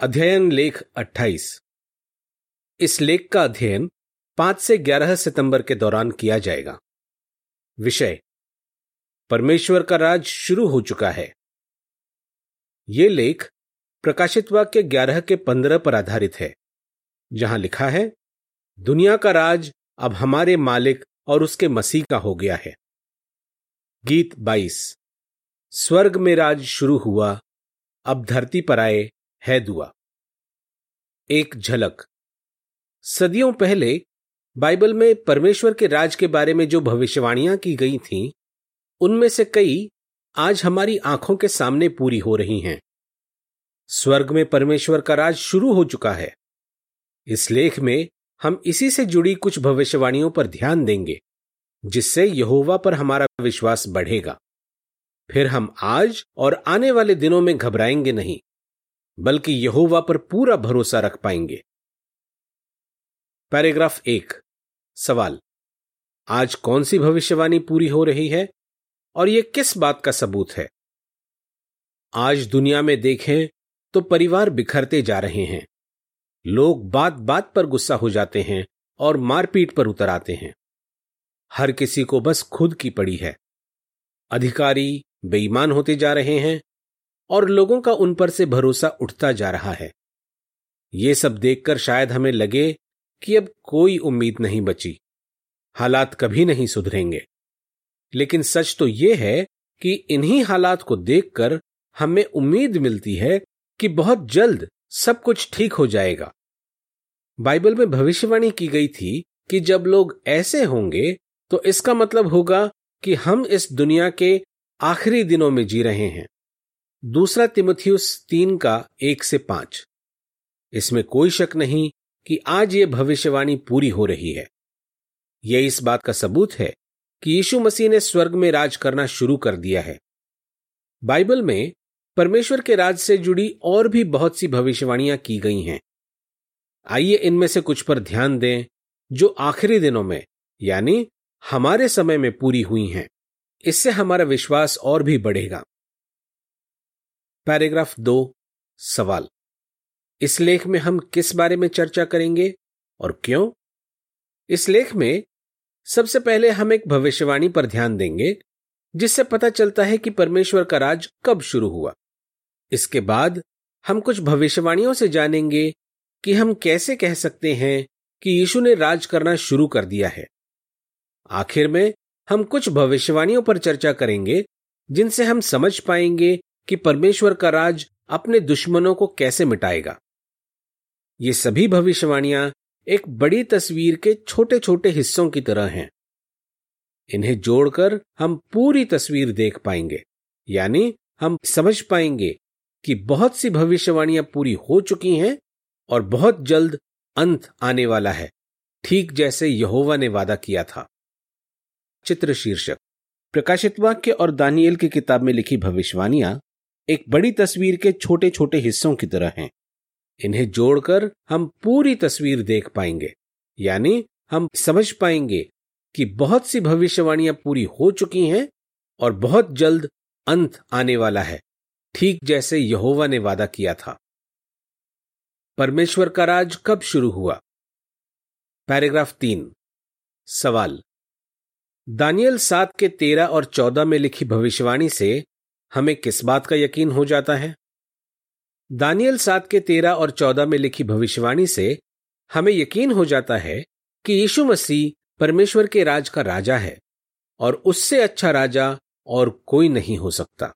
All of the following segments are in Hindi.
अध्ययन लेख 28 इस लेख का अध्ययन 5 से 11 सितंबर के दौरान किया जाएगा। विषय, परमेश्वर का राज शुरू हो चुका है। ये लेख प्रकाशित वाक्य 11 के 15 पर आधारित है, जहाँ लिखा है, दुनिया का राज अब हमारे मालिक और उसके मसीह का हो गया है। गीत 22 स्वर्ग में राज शुरू हुआ, अब धरती पर आए है दुआ। एक झलक। सदियों पहले बाइबल में परमेश्वर के राज के बारे में जो भविष्यवाणियाँ की गई थीं, उनमें से कई आज हमारी आँखों के सामने पूरी हो रही हैं। स्वर्ग में परमेश्वर का राज शुरू हो चुका है। इस लेख में हम इसी से जुड़ी कुछ भविष्यवाणियों पर ध्यान देंगे जिससे यहोवा पर हमारा विश्वास बढ़ेगा। फिर हम आज और आने वाले दिनों में घबराएँगे नहीं। बल्कि यहोवा पर पूरा भरोसा रख पाएँगे। पैराग्राफ एक। सवाल। आज कौन सी भविष्यवाणी पूरी हो रही है और यह किस बात का सबूत है? आज दुनिया में देखें तो परिवार बिखरते जा रहे हैं। लोग बात बात पर गुस्सा हो जाते हैं और मारपीट पर उतर आते हैं। हर किसी को बस खुद की पड़ी है। अधिकारी बेईमान होते जा रहे हैं और लोगों का उन पर से भरोसा उठता जा रहा है। ये सब देखकर शायद हमें लगे कि अब कोई उम्मीद नहीं बची। हालात कभी नहीं सुधरेंगे। लेकिन सच तो यह है कि इन्हीं हालात को देखकर हमें उम्मीद मिलती है कि बहुत जल्द सब कुछ ठीक हो जाएगा। बाइबल में भविष्यवाणी की गई थी कि जब लोग ऐसे होंगे तो इसका मतलब होगा कि हम इस दुनिया के आखिरी दिनों में जी रहे हैं। दूसरा तिमोथियस तीन का एक से पाँच। इसमें कोई शक नहीं कि आज ये भविष्यवाणी पूरी हो रही है। यह इस बात का सबूत है कि यीशु मसीह ने स्वर्ग में राज करना शुरू कर दिया है। बाइबल में परमेश्वर के राज से जुड़ी और भी बहुत सी भविष्यवाणियाँ की गई हैं। आइए इनमें से कुछ पर ध्यान दें जो आखिरी दिनों में, यानी हमारे समय में पूरी हुई हैं। इससे हमारा विश्वास और भी बढ़ेगा। पैराग्राफ दो, सवाल। इस लेख में हम किस बारे में चर्चा करेंगे और क्यों? इस लेख में सबसे पहले हम एक भविष्यवाणी पर ध्यान देंगे, जिससे पता चलता है कि परमेश्वर का राज कब शुरू हुआ। इसके बाद हम कुछ भविष्यवाणियों से जानेंगे कि हम कैसे कह सकते हैं कि यीशु ने राज करना शुरू कर दिया है। आखिर में हम कुछ भविष्यवाणियों पर चर्चा करेंगे, जिनसे हम समझ पाएँगे कि परमेश्वर का राज अपने दुश्मनों को कैसे मिटाएगा। ये सभी भविष्यवाणियाँ एक बड़ी तस्वीर के छोटे छोटे हिस्सों की तरह हैं। इन्हें जोड़कर हम पूरी तस्वीर देख पाएँगे, यानी हम समझ पाएँगे कि बहुत सी भविष्यवाणियाँ पूरी हो चुकी हैं और बहुत जल्द अंत आने वाला है, ठीक जैसे यहोवा ने वादा किया था। चित्र शीर्षक, प्रकाशित वाक्य और दानियल की किताब में लिखी भविष्यवाणियाँ एक बड़ी तस्वीर के छोटे छोटे हिस्सों की तरह हैं। इन्हें जोड़कर हम पूरी तस्वीर देख पाएँगे, यानी हम समझ पाएँगे कि बहुत सी भविष्यवाणियाँ पूरी हो चुकी हैं और बहुत जल्द अंत आने वाला है, ठीक जैसे यहोवा ने वादा किया था। परमेश्वर का राज कब शुरू हुआ? पैराग्राफ तीन, सवाल। दानियल सात के तेरह और चौदह में लिखी भविष्यवाणी से हमें किस बात का यकीन हो जाता है? दानियल सात के तेरह और चौदह में लिखी भविष्यवाणी से हमें यकीन हो जाता है कि यीशु मसीह परमेश्वर के राज का राजा है और उससे अच्छा राजा और कोई नहीं हो सकता।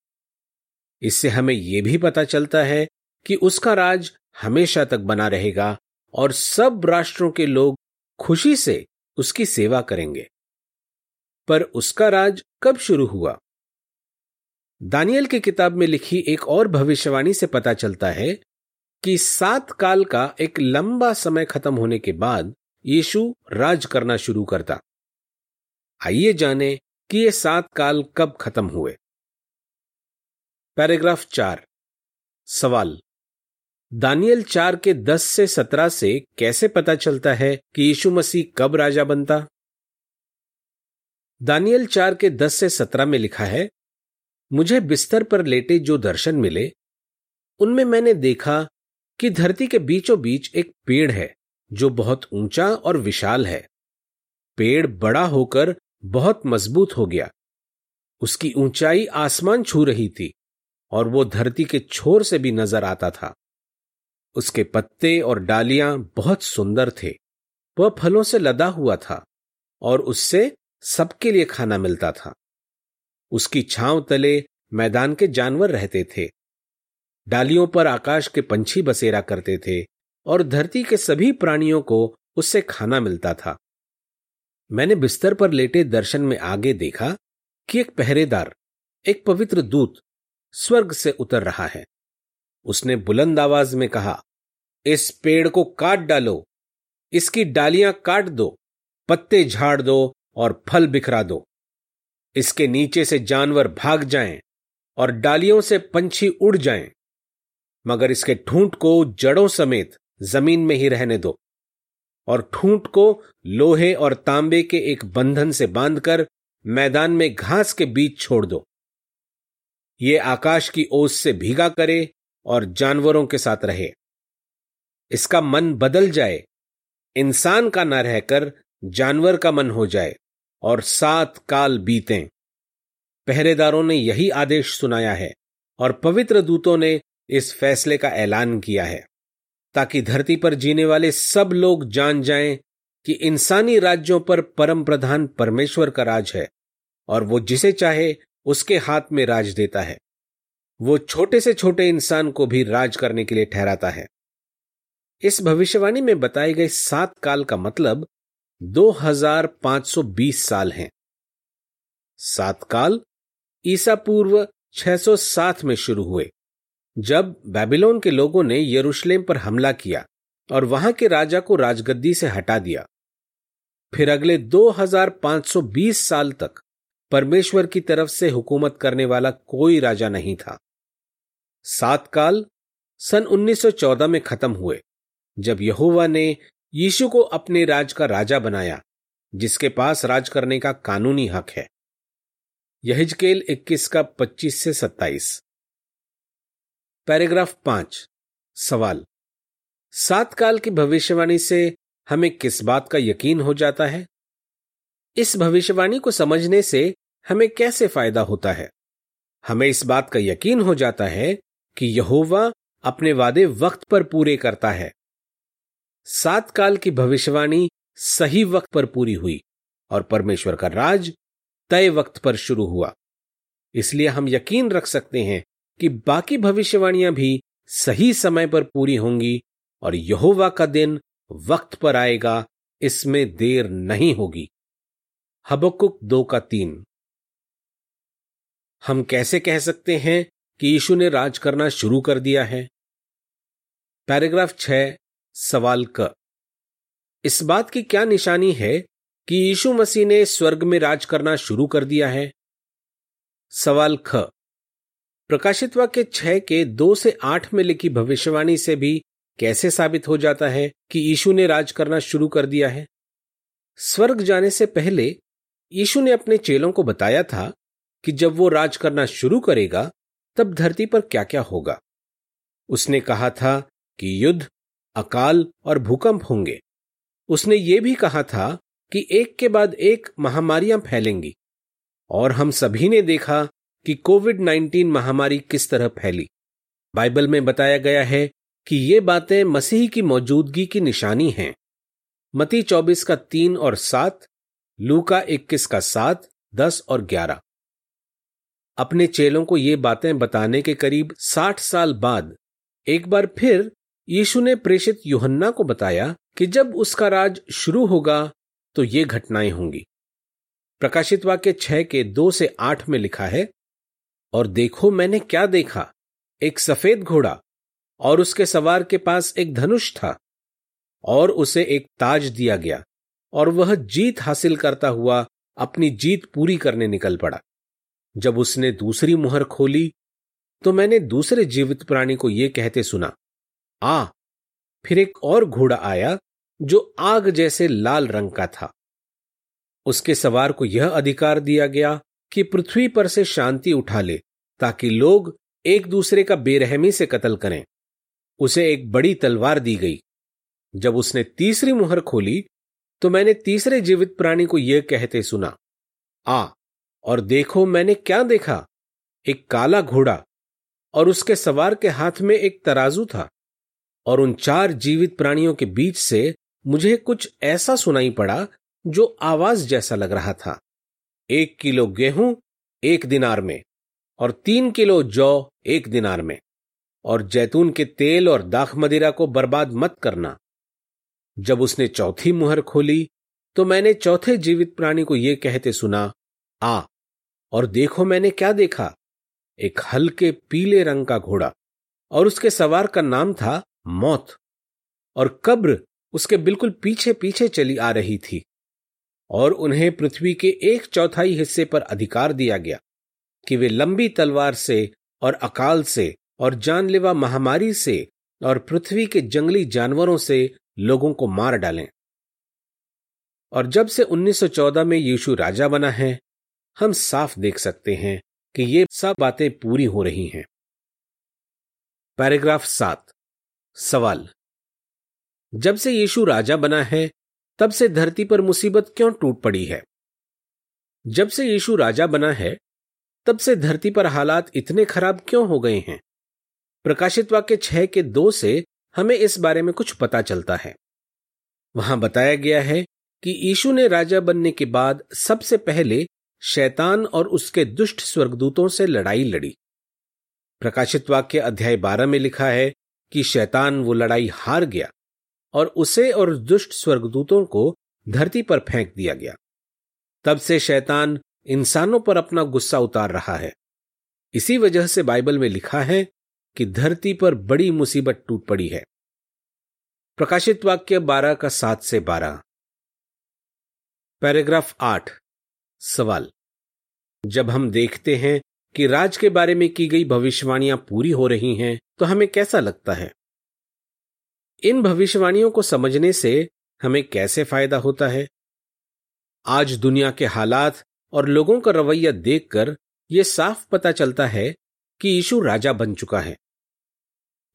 इससे हमें यह भी पता चलता है कि उसका राज हमेशा तक बना रहेगा और सब राष्ट्रों के लोग खुशी से उसकी सेवा करेंगे। पर उसका राज कब शुरू हुआ? दानियल की किताब में लिखी एक और भविष्यवाणी से पता चलता है कि सात काल का एक लंबा समय खत्म होने के बाद यीशु राज करना शुरू करता। आइए जाने कि ये सात काल कब खत्म हुए। पैराग्राफ चार। सवाल। दानियल चार के दस से सत्रह से कैसे पता चलता है कि यीशु मसीह कब राजा बनता? दानियल चार के दस से सत्रह में लिखा है मुझे बिस्तर पर लेटे जो दर्शन मिले, उनमें मैंने देखा कि धरती के बीचों बीच एक पेड़ है, जो बहुत ऊँचा और विशाल है। पेड़ बड़ा होकर बहुत मज़बूत हो गया। उसकी ऊंचाई आसमान छू रही थी और वो धरती के छोर से भी नज़र आता था। उसके पत्ते और डालियाँ बहुत सुंदर थे, वह फलों से लदा हुआ था और उससे सबके लिए खाना मिलता था। उसकी छांव तले मैदान के जानवर रहते थे। डालियों पर आकाश के पंछी बसेरा करते थे और धरती के सभी प्राणियों को उससे खाना मिलता था। मैंने बिस्तर पर लेटे दर्शन में आगे देखा कि एक पहरेदार, एक पवित्र दूत, स्वर्ग से उतर रहा है। उसने बुलंद आवाज़ में कहा, इस पेड़ को काट डालो, इसकी डालियाँ काट दो, पत्ते झाड़ दो और फल बिखरा दो। इसके नीचे से जानवर भाग जाएँ और डालियों से पंछी उड़ जाएँ, मगर इसके ठूंठ को जड़ों समेत ज़मीन में ही रहने दो और ठूंठ को लोहे और तांबे के एक बंधन से बांधकर मैदान में घास के बीच छोड़ दो। ये आकाश की ओस से भीगा करे और जानवरों के साथ रहे। इसका मन बदल जाए, इंसान का न रहकर जानवर का मन हो जाए। और सात काल बीतें। पहरेदारों ने यही आदेश सुनाया है और पवित्र दूतों ने इस फैसले का ऐलान किया है, ताकि धरती पर जीने वाले सब लोग जान जाएँ कि इंसानी राज्यों पर परम प्रधान परमेश्वर का राज है और वो जिसे चाहे उसके हाथ में राज देता है। वो छोटे से छोटे इंसान को भी राज करने के लिए ठहराता है। इस भविष्यवाणी में बताए गए सात काल का मतलब 2520 साल हैं। सात काल ईसा पूर्व 607 में शुरू हुए, जब बेबीलोन के लोगों ने यरूशलेम पर हमला किया और वहाँ के राजा को राजगद्दी से हटा दिया। फिर अगले 2520 साल तक परमेश्वर की तरफ़ से हुकूमत करने वाला कोई राजा नहीं था। सात काल सन 1914 में खत्म हुए, जब यहुवा ने यीशु को अपने राज का राजा बनाया, जिसके पास राज करने का कानूनी हक है। यहिजकेल 21 का 25 से 27 पैराग्राफ पाँच। सवाल। सात काल की भविष्यवाणी से हमें किस बात का यकीन हो जाता है? इस भविष्यवाणी को समझने से हमें कैसे फ़ायदा होता है? हमें इस बात का यकीन हो जाता है कि यहोवा अपने वादे वक्त पर पूरे करता है। सात काल की भविष्यवाणी सही वक्त पर पूरी हुई और परमेश्वर का राज तय वक्त पर शुरू हुआ। इसलिए हम यकीन रख सकते हैं कि बाकी भविष्यवाणियाँ भी सही समय पर पूरी होंगी और यहोवा का दिन वक्त पर आएगा, इसमें देर नहीं होगी। हबकुक दो का तीन। हम कैसे कह सकते हैं कि यीशु ने राज करना शुरू कर दिया है? पैराग्राफ छह सवाल क। इस बात की क्या निशानी है कि यीशु मसीह ने स्वर्ग में राज करना शुरू कर दिया है? सवाल ख। प्रकाशित वाक्य छह के दो से आठ में लिखी भविष्यवाणी से भी कैसे साबित हो जाता है कि यीशु ने राज करना शुरू कर दिया है? स्वर्ग जाने से पहले यीशु ने अपने चेलों को बताया था कि जब वो राज करना शुरू करेगा, तब धरती पर क्या क्या होगा। उसने कहा था कि युद्ध अकाल और भूकंप होंगे। उसने ये भी कहा था कि एक के बाद एक महामारियाँ फैलेंगी, और हम सभी ने देखा कि कोविड 19 महामारी किस तरह फैली। बाइबल में बताया गया है कि ये बातें मसीह की मौजूदगी की निशानी हैं। मती 24 का तीन और सात, लूका 21 का सात, दस और ग्यारह। अपने चेलों को ये बातें बताने के करीब साठ साल बाद एक बार फिर यीशु ने प्रेषित युहन्ना को बताया कि जब उसका राज शुरू होगा तो ये घटनाएँ होंगी। प्रकाशित वाक्य छह के दो से आठ में लिखा है, और देखो मैंने क्या देखा। एक सफ़ेद घोड़ा और उसके सवार के पास एक धनुष था और उसे एक ताज दिया गया और वह जीत हासिल करता हुआ अपनी जीत पूरी करने निकल पड़ा। जब उसने दूसरी मुहर खोली तो मैंने दूसरे जीवित प्राणी को यह कहते सुना आ। फिर एक और घोड़ा आया, जो आग जैसे लाल रंग का था। उसके सवार को यह अधिकार दिया गया कि पृथ्वी पर से शांति उठा ले, ताकि लोग एक दूसरे का बेरहमी से कत्ल करें। उसे एक बड़ी तलवार दी गई। जब उसने तीसरी मुहर खोली तो मैंने तीसरे जीवित प्राणी को यह कहते सुना, आ, और देखो मैंने क्या देखा। एक काला घोड़ा और उसके सवार के हाथ में एक तराजू था। और उन चार जीवित प्राणियों के बीच से मुझे कुछ ऐसा सुनाई पड़ा जो आवाज़ जैसा लग रहा था। एक किलो गेहूँ, एक दिनार में, और तीन किलो जौ, एक दिनार में, और जैतून के तेल और दाख मदिरा को बर्बाद मत करना। जब उसने चौथी मुहर खोली तो मैंने चौथे जीवित प्राणी को यह कहते सुना, आ, और देखो मैंने क्या देखा? एक हल्के पीले रंग का घोड़ा, और उसके सवार का नाम था मौत। और कब्र उसके बिल्कुल पीछे पीछे चली आ रही थी और उन्हें पृथ्वी के एक चौथाई हिस्से पर अधिकार दिया गया कि वे लंबी तलवार से और अकाल से और जानलेवा महामारी से और पृथ्वी के जंगली जानवरों से लोगों को मार डालें। और जब से 1914 में यीशु राजा बना है, हम साफ़ देख सकते हैं कि ये सब बातें पूरी हो रही हैं। पैराग्राफ सात। सवाल। जब से यीशु राजा बना है, तब से धरती पर मुसीबत क्यों टूट पड़ी है? जब से यीशु राजा बना है, तब से धरती पर हालात इतने खराब क्यों हो गए हैं? प्रकाशित वाक्य छह के दो से हमें इस बारे में कुछ पता चलता है। वहाँ बताया गया है कि यीशु ने राजा बनने के बाद सबसे पहले शैतान और उसके दुष्ट स्वर्गदूतों से लड़ाई लड़ी। प्रकाशित वाक्य अध्याय बारह में लिखा है कि शैतान वो लड़ाई हार गया और उसे और दुष्ट स्वर्गदूतों को धरती पर फेंक दिया गया। तब से शैतान इंसानों पर अपना गुस्सा उतार रहा है। इसी वजह से बाइबल में लिखा है कि धरती पर बड़ी मुसीबत टूट पड़ी है। प्रकाशित वाक्य बारह का सात से बारह। पैराग्राफ आठ। सवाल। जब हम देखते हैं कि राज के बारे में की गई भविष्यवाणियाँ पूरी हो रही हैं तो हमें कैसा लगता है? इन भविष्यवाणियों को समझने से हमें कैसे फ़ायदा होता है? आज दुनिया के हालात और लोगों का रवैया देखकर यह साफ़ पता चलता है कि यीशु राजा बन चुका है।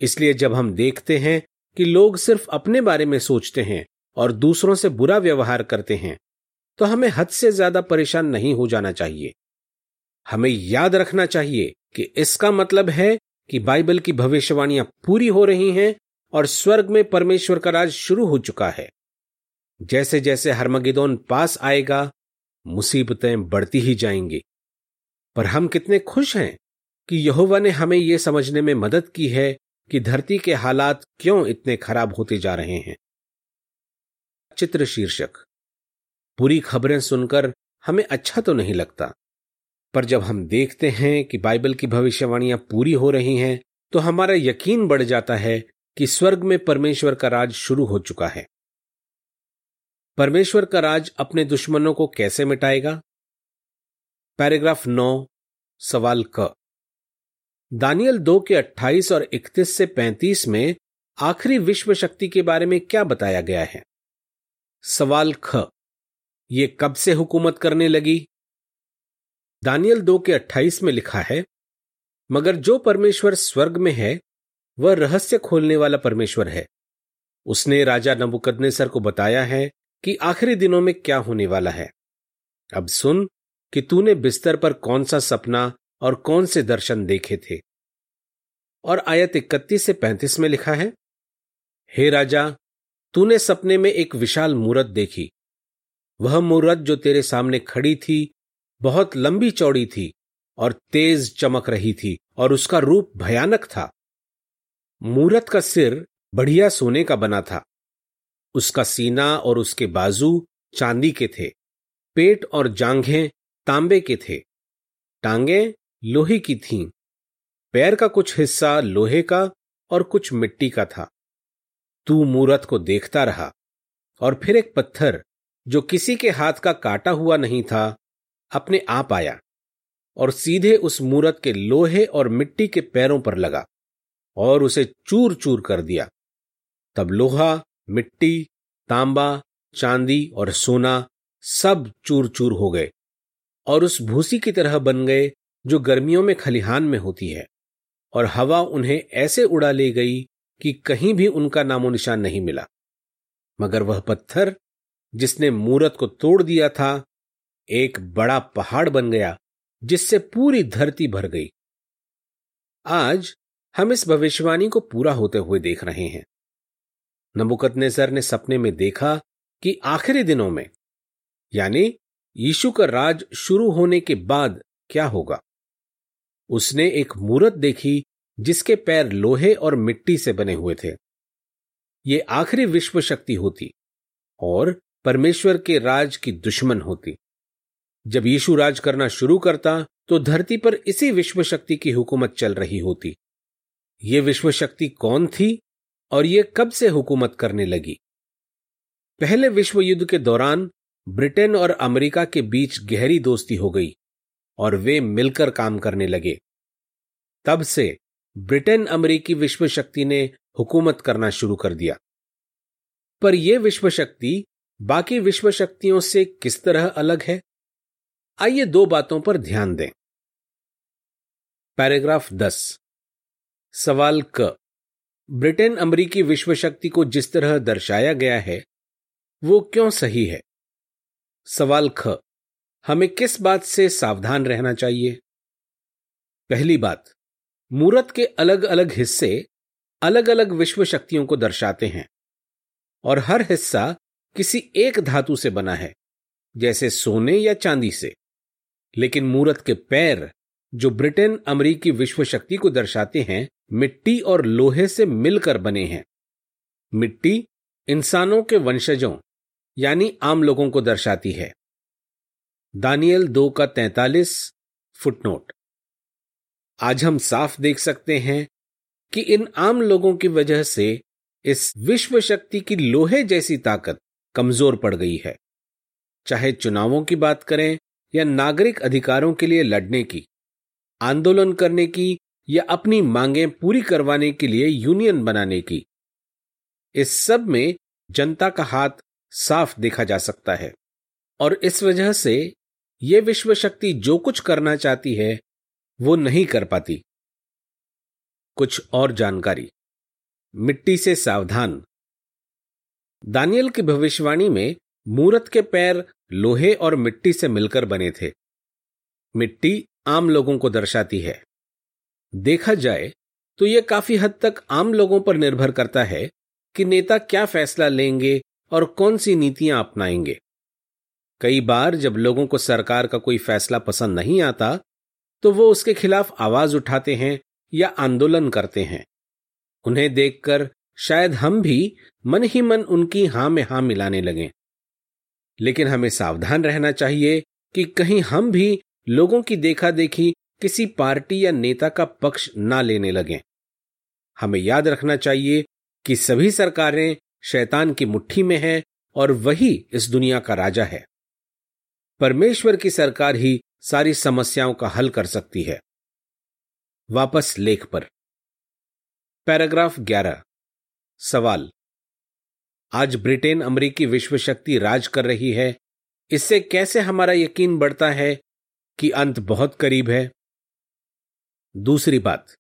इसलिए जब हम देखते हैं कि लोग सिर्फ़ अपने बारे में सोचते हैं और दूसरों से बुरा व्यवहार करते हैं तो हमें हद से ज़्यादा परेशान नहीं हो जाना चाहिए। हमें याद रखना चाहिए कि इसका मतलब है कि बाइबल की भविष्यवाणियाँ पूरी हो रही हैं और स्वर्ग में परमेश्वर का राज शुरू हो चुका है। जैसे जैसे हरमगिदोन पास आएगा, मुसीबतें बढ़ती ही जाएँगी। पर हम कितने खुश हैं कि यहोवा ने हमें यह समझने में मदद की है कि धरती के हालात क्यों इतने खराब होते जा रहे हैं। चित्र शीर्षक। बुरी खबरें सुनकर हमें अच्छा तो नहीं लगता। पर जब हम देखते हैं कि बाइबल की भविष्यवाणियाँ पूरी हो रही हैं तो हमारा यकीन बढ़ जाता है कि स्वर्ग में परमेश्वर का राज शुरू हो चुका है। परमेश्वर का राज अपने दुश्मनों को कैसे मिटाएगा? पैराग्राफ नौ, सवाल क। दानियल दो के 28 और 31 से 35 में आखिरी विश्व शक्ति के बारे में क्या बताया गया है? सवाल ख। ये कब से हुकूमत करने लगी? दानियल दो के 28 में लिखा है, मगर जो परमेश्वर स्वर्ग में है, वह रहस्य खोलने वाला परमेश्वर है। उसने राजा नबुकदनेसर को बताया है कि आखिरी दिनों में क्या होने वाला है। अब सुन कि तूने बिस्तर पर कौन सा सपना और कौन से दर्शन देखे थे। और आयत इकतीस से पैंतीस में लिखा है, हे राजा, तूने सपने में एक विशाल मूर्त देखी। वह मूर्त जो तेरे सामने खड़ी थी बहुत लंबी चौड़ी थी और तेज चमक रही थी और उसका रूप भयानक था। मूर्त का सिर बढ़िया सोने का बना था। उसका सीना और उसके बाजू चांदी के थे, पेट और जांघें तांबे के थे, टांगे लोहे की थीं, पैर का कुछ हिस्सा लोहे का और कुछ मिट्टी का था। तू मूरत को देखता रहा और फिर एक पत्थर जो किसी के हाथ का काटा हुआ नहीं था अपने आप आया और सीधे उस मूरत के लोहे और मिट्टी के पैरों पर लगा और उसे चूर चूर कर दिया। तब लोहा, मिट्टी, तांबा, चांदी और सोना सब चूर चूर हो गए और उस भूसी की तरह बन गए जो गर्मियों में खलिहान में होती है और हवा उन्हें ऐसे उड़ा ले गई कि कहीं भी उनका नामो निशान नहीं मिला। मगर वह पत्थर जिसने मूरत को तोड़ दिया था एक बड़ा पहाड़ बन गया, जिससे पूरी धरती भर गई। आज हम इस भविष्यवाणी को पूरा होते हुए देख रहे हैं। नबुकतनेसर ने सपने में देखा कि आखिरी दिनों में, यानी यीशु का राज शुरू होने के बाद क्या होगा। उसने एक मूर्त देखी जिसके पैर लोहे और मिट्टी से बने हुए थे। ये आखिरी विश्व शक्ति होती और परमेश्वर के राज की दुश्मन होती। जब यीशु राज करना शुरू करता तो धरती पर इसी विश्व शक्ति की हुकूमत चल रही होती। ये विश्व शक्ति कौन थी और ये कब से हुकूमत करने लगी? पहले विश्व युद्ध के दौरान, ब्रिटेन और अमेरिका के बीच गहरी दोस्ती हो गई और वे मिलकर काम करने लगे। तब से ब्रिटेन अमेरिकी विश्व शक्ति ने हुकूमत करना शुरू कर दिया। पर यह विश्व शक्ति बाकी विश्व शक्तियों से किस तरह अलग है? आइए दो बातों पर ध्यान दें। पैराग्राफ दस। सवाल क। ब्रिटेन अमरीकी विश्व शक्ति को जिस तरह दर्शाया गया है, वो क्यों सही है? सवाल ख। हमें किस बात से सावधान रहना चाहिए? पहली बात। मूरत के अलग अलग हिस्से अलग अलग विश्व शक्तियों को दर्शाते हैं, और हर हिस्सा किसी एक धातु से बना है, जैसे सोने या चांदी से। लेकिन मूरत के पैर, जो ब्रिटेन अमरीकी विश्व शक्ति को दर्शाते हैं, मिट्टी और लोहे से मिलकर बने हैं। मिट्टी इंसानों के वंशजों, यानी आम लोगों को दर्शाती है। दानियल दो का तैतालीस, फुटनोट। आज हम साफ़ देख सकते हैं कि इन आम लोगों की वजह से इस विश्व शक्ति की लोहे जैसी ताकत कमज़ोर पड़ गई है। चाहे चुनावों की बात करें या नागरिक अधिकारों के लिए लड़ने की, आंदोलन करने की या अपनी मांगें पूरी करवाने के लिए यूनियन बनाने की। इस सब में जनता का हाथ साफ़ देखा जा सकता है और इस वजह से यह विश्व शक्ति जो कुछ करना चाहती है, वो नहीं कर पाती। कुछ और जानकारी। मिट्टी से सावधान। दानियल की भविष्यवाणी में मूरत के पैर लोहे और मिट्टी से मिलकर बने थे। मिट्टी आम लोगों को दर्शाती है। देखा जाए तो यह काफ़ी हद तक आम लोगों पर निर्भर करता है कि नेता क्या फैसला लेंगे और कौन सी नीतियाँ अपनाएँगे। कई बार जब लोगों को सरकार का कोई फैसला पसंद नहीं आता तो वो उसके खिलाफ आवाज़ उठाते हैं या आंदोलन करते हैं। उन्हें देखकर शायद हम भी मन ही मन उनकी हाँ में हाँ मिलाने लगें। लेकिन हमें सावधान रहना चाहिए कि कहीं हम भी लोगों की देखा देखी किसी पार्टी या नेता का पक्ष ना लेने लगें। हमें याद रखना चाहिए कि सभी सरकारें शैतान की मुट्ठी में हैं और वही इस दुनिया का राजा है। परमेश्वर की सरकार ही सारी समस्याओं का हल कर सकती है। वापस लेख पर। पैराग्राफ 11 सवाल आज ब्रिटेन अमरीकी विश्व शक्ति राज कर रही है। इससे कैसे हमारा यकीन बढ़ता है कि अंत बहुत करीब है? दूसरी बात,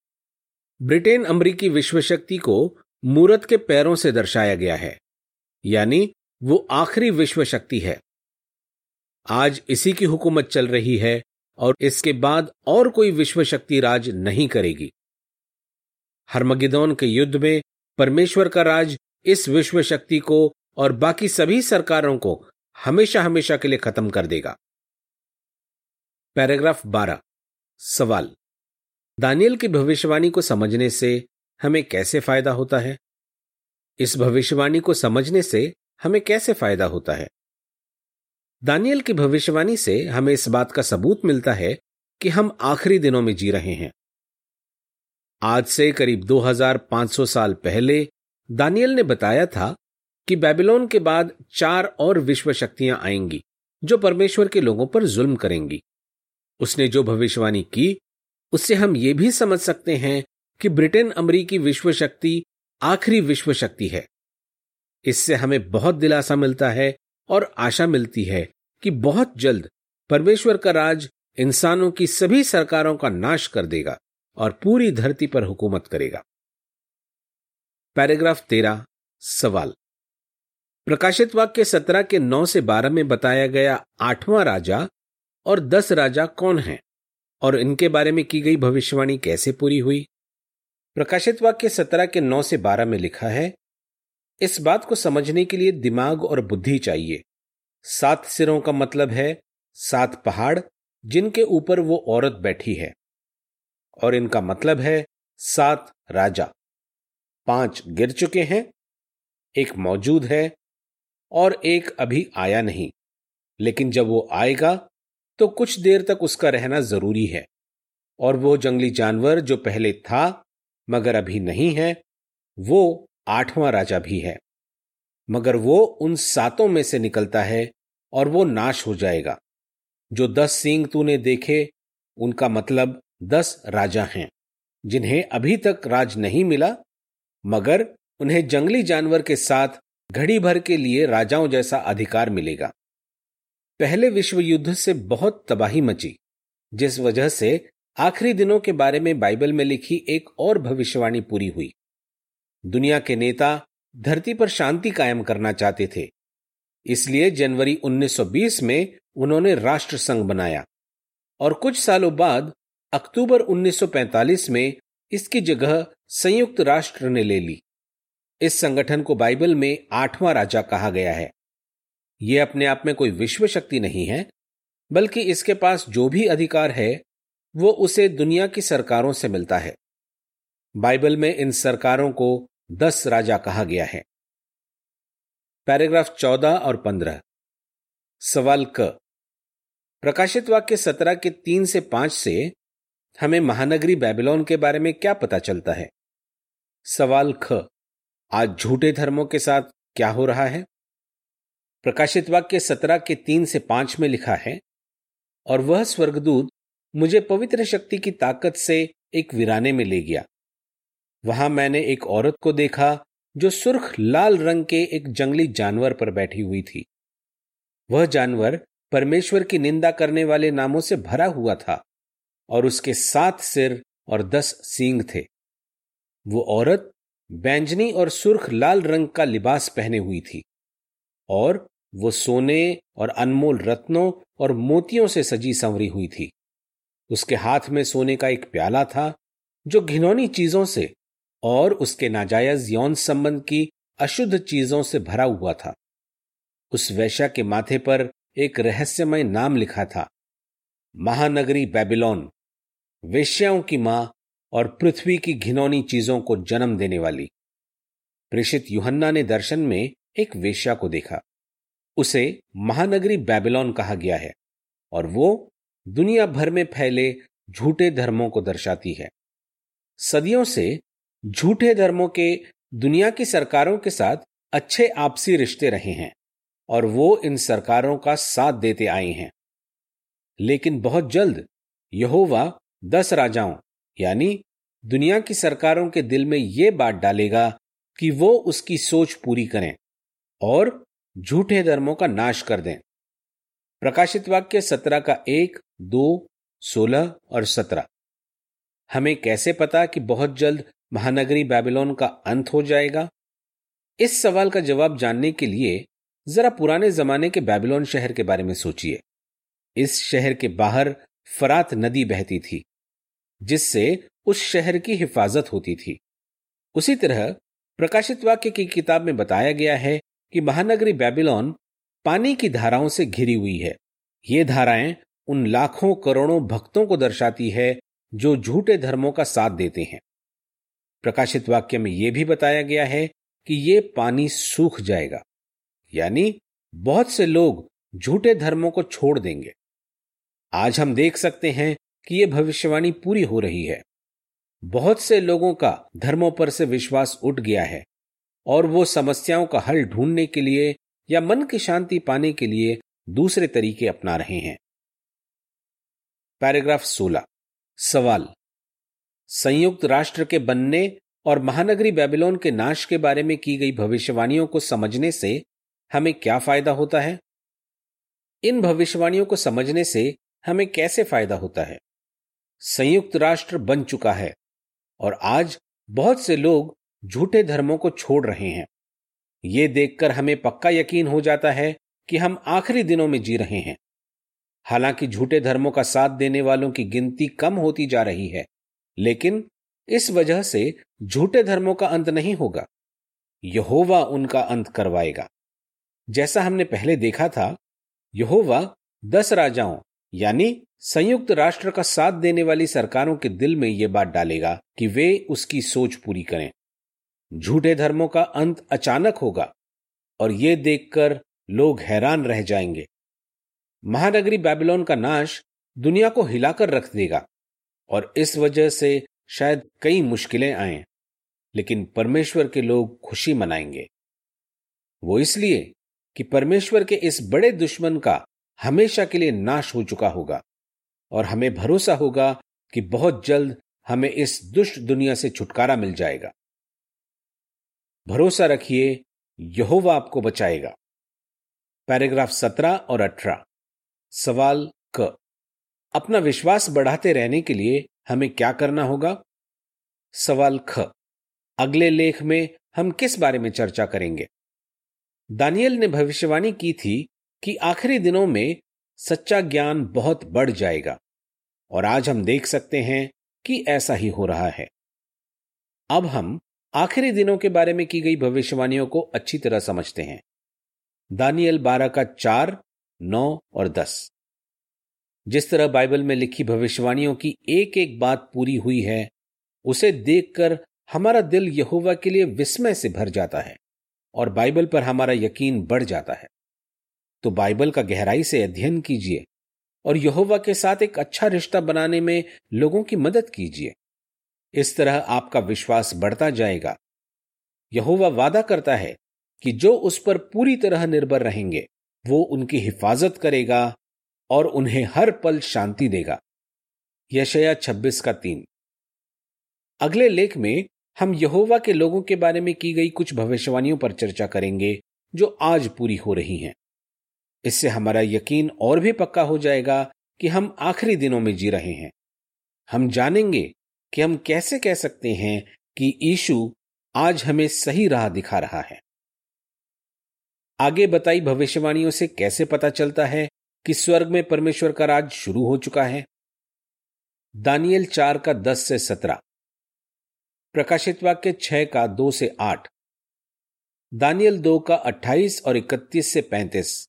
ब्रिटेन अमरीकी विश्व शक्ति को मूरत के पैरों से दर्शाया गया है, यानी वो आखिरी विश्व शक्ति है। आज इसी की हुकूमत चल रही है और इसके बाद और कोई विश्व शक्ति राज नहीं करेगी। हरमगिदौन के युद्ध में परमेश्वर का राज इस विश्व शक्ति को और बाकी सभी सरकारों को हमेशा हमेशा के लिए खत्म कर देगा। पैराग्राफ 12 सवाल। दानियल की भविष्यवाणी को समझने से हमें कैसे फ़ायदा होता है? इस भविष्यवाणी को समझने से हमें कैसे फ़ायदा होता है? दानियल की भविष्यवाणी से हमें इस बात का सबूत मिलता है कि हम आखिरी दिनों में जी रहे हैं। आज से करीब 2500 साल पहले दानियल ने बताया था कि बेबीलोन के बाद चार और विश्व शक्तियाँ आएँगी, जो परमेश्वर के लोगों पर जुल्म करेंगी। उसने जो भविष्यवाणी की, उससे हम ये भी समझ सकते हैं कि ब्रिटेन अमरीकी विश्व शक्ति आखिरी विश्व शक्ति है। इससे हमें बहुत दिलासा मिलता है और आशा मिलती है कि बहुत जल्द परमेश्वर का राज इंसानों की सभी सरकारों का नाश कर देगा और पूरी धरती पर हुकूमत करेगा। पैराग्राफ तेरह सवाल। प्रकाशित वाक्य सत्रह के नौ से बारह में बताया गया आठवां राजा और दस राजा कौन हैं और इनके बारे में की गई भविष्यवाणी कैसे पूरी हुई? प्रकाशित वाक्य सत्रह के नौ से बारह में लिखा है, इस बात को समझने के लिए दिमाग और बुद्धि चाहिए। सात सिरों का मतलब है सात पहाड़ जिनके ऊपर वो औरत बैठी है और इनका मतलब है सात राजा। पाँच गिर चुके हैं, एक मौजूद है और एक अभी आया नहीं। लेकिन जब वो आएगा तो कुछ देर तक उसका रहना ज़रूरी है और वो जंगली जानवर जो पहले था, मगर अभी नहीं है, वो आठवां राजा भी है। मगर वो उन सातों में से निकलता है और वो नाश हो जाएगा। जो दस सींग तूने देखे, उनका मतलब दस राजा हैं, जिन्हें अभी तक राज नहीं मिला मगर उन्हें जंगली जानवर के साथ घड़ी भर के लिए राजाओं जैसा अधिकार मिलेगा। पहले विश्व युद्ध से बहुत तबाही मची, जिस वजह से आखिरी दिनों के बारे में बाइबल में लिखी एक और भविष्यवाणी पूरी हुई। दुनिया के नेता धरती पर शांति कायम करना चाहते थे, इसलिए जनवरी 1920 में उन्होंने राष्ट्र संघ बनाया और कुछ सालों बाद अक्टूबर 1945 में इसकी जगह संयुक्त राष्ट्र ने ले ली। इस संगठन को बाइबल में आठवां राजा कहा गया है। यह अपने आप में कोई विश्व शक्ति नहीं है, बल्कि इसके पास जो भी अधिकार है, वो उसे दुनिया की सरकारों से मिलता है। बाइबल में इन सरकारों को दस राजा कहा गया है। पैराग्राफ चौदह और पंद्रह। सवाल क। प्रकाशित वाक्य सत्रह के तीन से पाँच से हमें महानगरी बेबीलोन के बारे में क्या पता चलता है? सवाल ख, आज झूठे धर्मों के साथ क्या हो रहा है? प्रकाशित वाक्य सत्रह के तीन से पाँच में लिखा है, और वह स्वर्गदूत मुझे पवित्र शक्ति की ताकत से एक वीराने में ले गया। वहाँ मैंने एक औरत को देखा, जो सुर्ख लाल रंग के एक जंगली जानवर पर बैठी हुई थी। वह जानवर परमेश्वर की निंदा करने वाले नामों से भरा हुआ था। और उसके सात सिर और दस सींग थे। वो औरत बैंजनी और सुर्ख लाल रंग का लिबास पहने हुई थी और वो सोने और अनमोल रत्नों और मोतियों से सजी संवरी हुई थी। उसके हाथ में सोने का एक प्याला था जो घिनौनी चीज़ों से और उसके नाजायज यौन संबंध की अशुद्ध चीज़ों से भरा हुआ था। उस वैश्या के माथे पर एक रहस्यमय नाम लिखा था, महानगरी बेबीलोन। वेश्याओं की माँ और पृथ्वी की घिनौनी चीज़ों को जन्म देने वाली। प्रेषित युहन्ना ने दर्शन में एक वेश्या को देखा। उसे महानगरी बेबीलोन कहा गया है और वो दुनिया भर में फैले झूठे धर्मों को दर्शाती है। सदियों से झूठे धर्मों के दुनिया की सरकारों के साथ अच्छे आपसी रिश्ते रहे हैं और वो इन सरकारों का साथ देते आए हैं। लेकिन बहुत जल्द यहोवा दस राजाओं, यानी दुनिया की सरकारों के दिल में यह बात डालेगा कि वो उसकी सोच पूरी करें और झूठे धर्मों का नाश कर दें। प्रकाशित वाक्य सत्रह का एक, दो, सोलह और सत्रह। हमें कैसे पता कि बहुत जल्द महानगरी बेबीलोन का अंत हो जाएगा? इस सवाल का जवाब जानने के लिए जरा पुराने जमाने के बेबीलोन शहर के बारे में सोचिए। इस शहर के बाहर फरात नदी बहती थी। जिससे उस शहर की हिफाजत होती थी। उसी तरह प्रकाशित वाक्य की किताब में बताया गया है कि महानगरी बेबीलोन पानी की धाराओं से घिरी हुई है। ये धाराएँ उन लाखों करोड़ों भक्तों को दर्शाती है जो झूठे धर्मों का साथ देते हैं। प्रकाशित वाक्य में यह भी बताया गया है कि ये पानी सूख जाएगा। यानी बहुत से लोग झूठे धर्मों को छोड़ देंगे। आज हम देख सकते हैं कि यह भविष्यवाणी पूरी हो रही है। बहुत से लोगों का धर्मों पर से विश्वास उठ गया है और वो समस्याओं का हल ढूँढने के लिए या मन की शांति पाने के लिए दूसरे तरीके अपना रहे हैं। पैराग्राफ 16 सवाल। संयुक्त राष्ट्र के बनने और महानगरी बेबीलोन के नाश के बारे में की गई भविष्यवाणियों को समझने से हमें क्या फ़ायदा होता है? इन भविष्यवाणियों को समझने से हमें कैसे फ़ायदा होता है? संयुक्त राष्ट्र बन चुका है और आज बहुत से लोग झूठे धर्मों को छोड़ रहे हैं। ये देखकर हमें पक्का यकीन हो जाता है कि हम आखिरी दिनों में जी रहे हैं। हालाँकि झूठे धर्मों का साथ देने वालों की गिनती कम होती जा रही है, लेकिन इस वजह से झूठे धर्मों का अंत नहीं होगा। यहोवा उनका अंत करवाएगा। जैसा हमने पहले देखा था, यहोवा दस राजाओं, यानी संयुक्त राष्ट्र का साथ देने वाली सरकारों के दिल में यह बात डालेगा कि वे उसकी सोच पूरी करें। झूठे धर्मों का अंत अचानक होगा और यह देखकर लोग हैरान रह जाएँगे। महानगरी बैबिलोन का नाश दुनिया को हिलाकर रख देगा और इस वजह से शायद कई मुश्किलें आए, लेकिन परमेश्वर के लोग खुशी मनाएँगे। वो इसलिए कि परमेश्वर के इस बड़े दुश्मन का हमेशा के लिए नाश हो चुका होगा। और हमें भरोसा होगा कि बहुत जल्द हमें इस दुष्ट दुनिया से छुटकारा मिल जाएगा। भरोसा रखिए, यहोवा आपको बचाएगा। पैराग्राफ सत्रह और अठारह। सवाल क। अपना विश्वास बढ़ाते रहने के लिए हमें क्या करना होगा? सवाल ख। अगले लेख में हम किस बारे में चर्चा करेंगे? दानियल ने भविष्यवाणी की थी कि आखिरी दिनों में सच्चा ज्ञान बहुत बढ़ जाएगा। और आज हम देख सकते हैं कि ऐसा ही हो रहा है। अब हम आखिरी दिनों के बारे में की गई भविष्यवाणियों को अच्छी तरह समझते हैं। दानियल बारह का चार, नौ और दस। जिस तरह बाइबल में लिखी भविष्यवाणियों की एक एक बात पूरी हुई है, उसे देखकर हमारा दिल यहोवा के लिए विस्मय से भर जाता है और बाइबल पर हमारा यकीन बढ़ जाता है। तो बाइबल का गहराई से अध्ययन कीजिए। और यहोवा के साथ एक अच्छा रिश्ता बनाने में लोगों की मदद कीजिए। इस तरह आपका विश्वास बढ़ता जाएगा। यहोवा वादा करता है कि जो उस पर पूरी तरह निर्भर रहेंगे, वो उनकी हिफाजत करेगा और उन्हें हर पल शांति देगा। यशया छब्बीस का तीन। अगले लेख में हम यहोवा के लोगों के बारे में की गई कुछ भविष्यवाणियों पर चर्चा करेंगे, जो आज पूरी हो रही हैं। इससे हमारा यकीन और भी पक्का हो जाएगा कि हम आखिरी दिनों में जी रहे हैं। हम जानेंगे कि हम कैसे कह सकते हैं कि ईशु आज हमें सही राह दिखा रहा है। आगे बताई भविष्यवाणियों से कैसे पता चलता है कि स्वर्ग में परमेश्वर का राज शुरू हो चुका है? दानियल चार का दस से सत्रह। प्रकाशित वाक्य छह का दो से आठ। दानियल दो का अट्ठाईस और इकतीस से पैंतीस।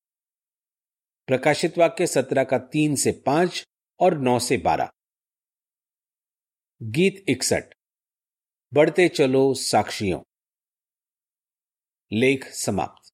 प्रकाशित वाक्य सत्रह का तीन से पाँच और नौ से बारह। गीत इकसठ। बढ़ते चलो साक्षियों। लेख समाप्त।